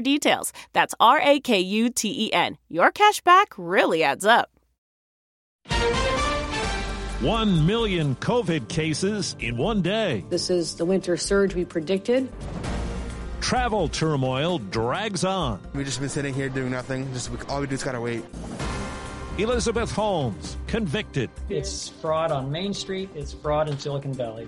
details. That's R A K U T E N. Your cash back really adds up. 1 million COVID cases in one day. This is the winter surge we predicted. Travel turmoil drags on. We've just been sitting here doing nothing. Just all we do is gotta wait. Elizabeth Holmes, convicted. It's fraud on Main Street, it's fraud in Silicon Valley.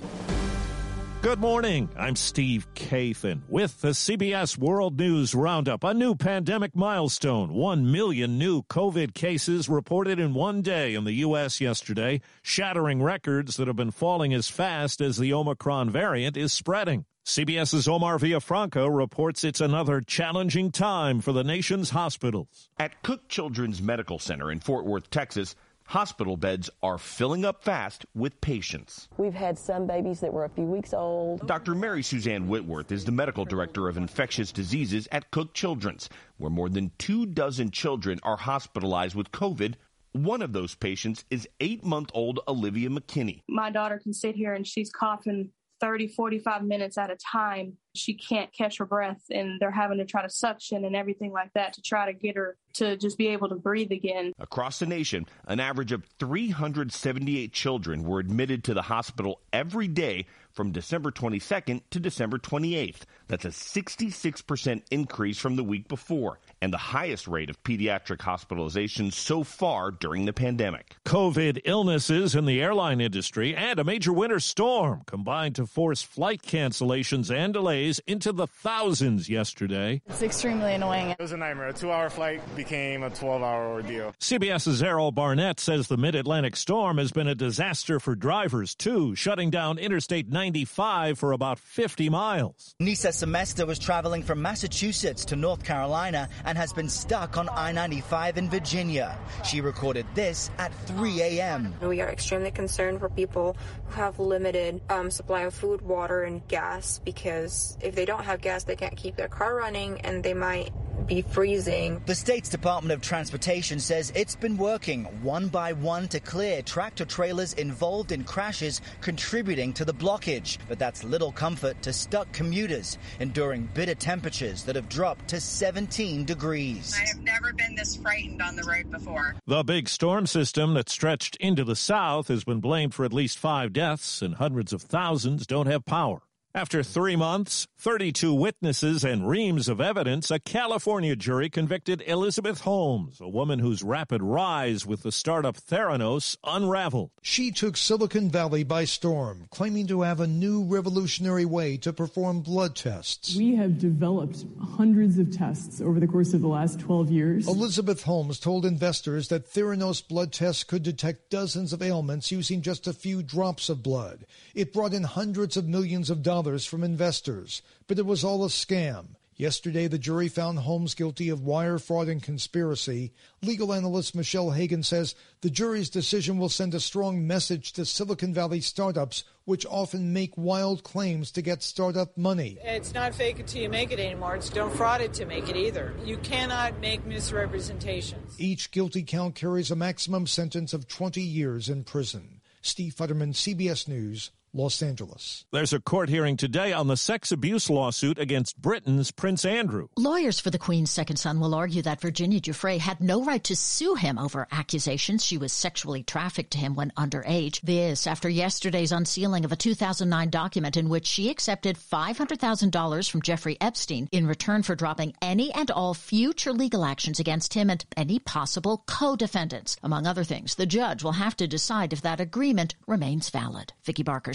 Good morning. I'm Steve Kathan with the CBS World News Roundup. A new pandemic milestone. One million new COVID cases reported in one day in the U.S. yesterday, shattering records that have been falling as fast as the Omicron variant is spreading. CBS's Omar Villafranca reports it's another challenging time for the nation's hospitals. At Cook Children's Medical Center in Fort Worth, Texas, hospital beds are filling up fast with patients. We've had some babies that were a few weeks old. Dr. Mary Suzanne Whitworth is the medical director of infectious diseases at Cook Children's, where more than two dozen children are hospitalized with COVID. One of those patients is eight month old Olivia McKinney. My daughter can sit here and she's coughing 30, 45 minutes at a time. She can't catch her breath, and they're having to try to suction and everything like that to try to get her to just be able to breathe again. Across the nation, an average of 378 children were admitted to the hospital every day from December 22nd to December 28th. That's a 66% increase from the week before and the highest rate of pediatric hospitalizations so far during the pandemic. COVID illnesses in the airline industry and a major winter storm combined to force flight cancellations and delays into the thousands yesterday. It's extremely annoying. It was a nightmare. A two hour flight became a 12 hour ordeal. CBS's Errol Barnett says the mid Atlantic storm has been a disaster for drivers, too, shutting down Interstate 95 for about 50 miles. Nisa Semester was traveling from Massachusetts to North Carolina and has been stuck on I 95 in Virginia. She recorded this at 3 a.m. We are extremely concerned for people who have limited um, supply of food, water, and gas because if they don't have gas, they can't keep their car running and they might be freezing. The state's Department of Transportation says it's been working one by one to clear tractor trailers involved in crashes contributing to the blockage. But that's little comfort to stuck commuters enduring bitter temperatures that have dropped to 17 degrees. I have never been this frightened on the road before. The big storm system that stretched into the south has been blamed for at least five deaths, and hundreds of thousands don't have power. After three months, 32 witnesses, and reams of evidence, a California jury convicted Elizabeth Holmes, a woman whose rapid rise with the startup Theranos unraveled. She took Silicon Valley by storm, claiming to have a new revolutionary way to perform blood tests. We have developed hundreds of tests over the course of the last 12 years. Elizabeth Holmes told investors that Theranos blood tests could detect dozens of ailments using just a few drops of blood. It brought in hundreds of millions of dollars from investors, but it was all a scam. Yesterday, the jury found Holmes guilty of wire fraud and conspiracy. Legal analyst Michelle Hagan says the jury's decision will send a strong message to Silicon Valley startups, which often make wild claims to get startup money. It's not fake it till you make it anymore. It's don't fraud it to make it either. You cannot make misrepresentations. Each guilty count carries a maximum sentence of 20 years in prison. Steve Futterman, CBS News, Los Angeles. There's a court hearing today on the sex abuse lawsuit against Britain's Prince Andrew. Lawyers for the Queen's second son will argue that Virginia Giuffre had no right to sue him over accusations she was sexually trafficked to him when underage. This after yesterday's unsealing of a 2009 document in which she accepted $500,000 from Jeffrey Epstein in return for dropping any and all future legal actions against him and any possible co-defendants. Among other things, the judge will have to decide if that agreement remains valid. Vicki Barker,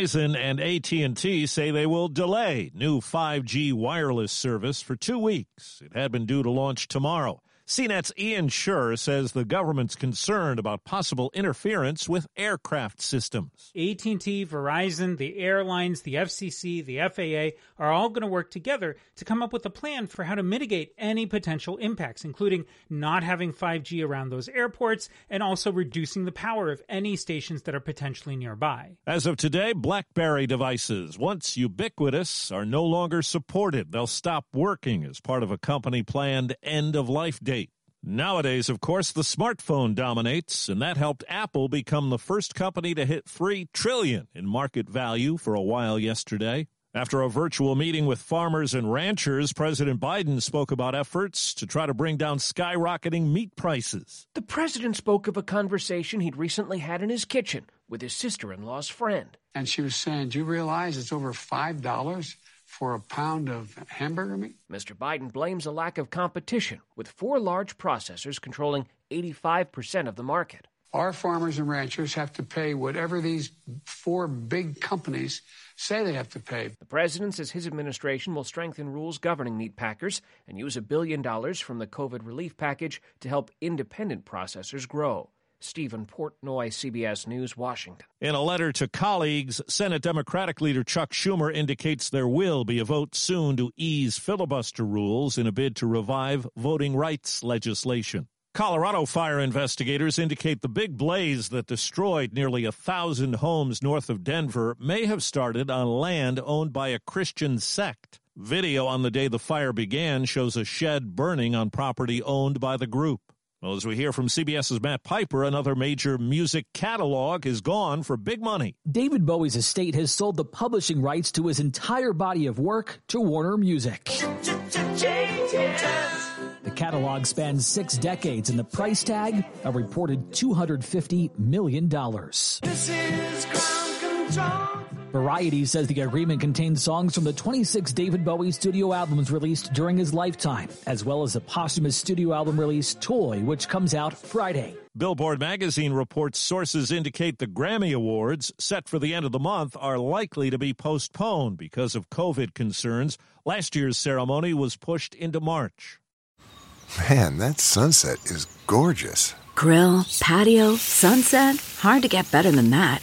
Verizon and AT&T say they will delay new 5G wireless service for 2 weeks. It had been due to launch tomorrow. CNET's Ian Sherr says the government's concerned about possible interference with aircraft systems. AT&T, Verizon, the airlines, the FCC, the FAA are all going to work together to come up with a plan for how to mitigate any potential impacts, including not having 5G around those airports and also reducing the power of any stations that are potentially nearby. As of today, BlackBerry devices, once ubiquitous, are no longer supported. They'll stop working as part of a company planned end of life date. Nowadays, of course, the smartphone dominates, and that helped Apple become the first company to hit 3 trillion in market value for a while yesterday. After a virtual meeting with farmers and ranchers, President Biden spoke about efforts to try to bring down skyrocketing meat prices. The president spoke of a conversation he'd recently had in his kitchen with his sister in law's friend. And she was saying, Do you realize it's over $5 for a pound of hamburger meat? Mr. Biden blames a lack of competition, with four large processors controlling 85% of the market. Our farmers and ranchers have to pay whatever these four big companies say they have to pay. The president says his administration will strengthen rules governing meat packers and use a billion dollars from the COVID relief package to help independent processors grow. Stephen Portnoy, CBS News, Washington. In a letter to colleagues, Senate Democratic leader Chuck Schumer indicates there will be a vote soon to ease filibuster rules in a bid to revive voting rights legislation. Colorado fire investigators indicate the big blaze that destroyed nearly a thousand homes north of Denver may have started on land owned by a Christian sect. Video on the day the fire began shows a shed burning on property owned by the group. Well, as we hear from CBS's Matt Piper, another major music catalog is gone for big money. David Bowie's estate has sold the publishing rights to his entire body of work to Warner Music. The catalog spans six decades, and the price tag a reported $250 million. Variety says the agreement contains songs from the 26 David Bowie studio albums released during his lifetime, as well as a posthumous studio album release, Toy, which comes out Friday. Billboard magazine reports sources indicate the Grammy Awards, set for the end of the month, are likely to be postponed because of COVID concerns. Last year's ceremony was pushed into March. Man, that sunset is gorgeous. Grill, patio, sunset. Hard to get better than that.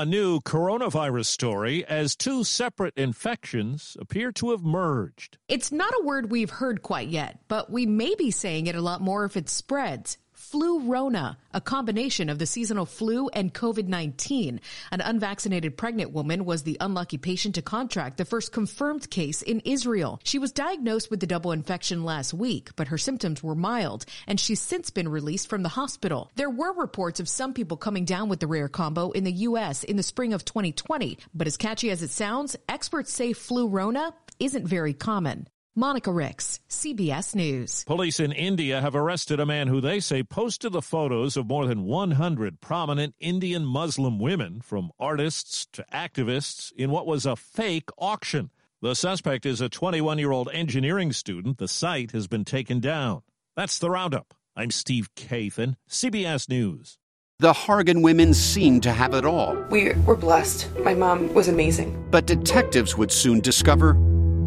A new coronavirus story as two separate infections appear to have merged. It's not a word we've heard quite yet, but we may be saying it a lot more if it spreads. Flu-rona, a combination of the seasonal flu and COVID-19. An unvaccinated pregnant woman was the unlucky patient to contract the first confirmed case in Israel. She was diagnosed with the double infection last week, but her symptoms were mild, and she's since been released from the hospital. There were reports of some people coming down with the rare combo in the U.S. in the spring of 2020, but as catchy as it sounds, experts say flu-rona isn't very common. Monica Ricks, CBS News. Police in India have arrested a man who they say posted the photos of more than 100 prominent Indian Muslim women, from artists to activists, in what was a fake auction. The suspect is a 21 year old engineering student. The site has been taken down. That's the roundup. I'm Steve Kathan, CBS News. The Hargan women seemed to have it all. We were blessed. My mom was amazing. But detectives would soon discover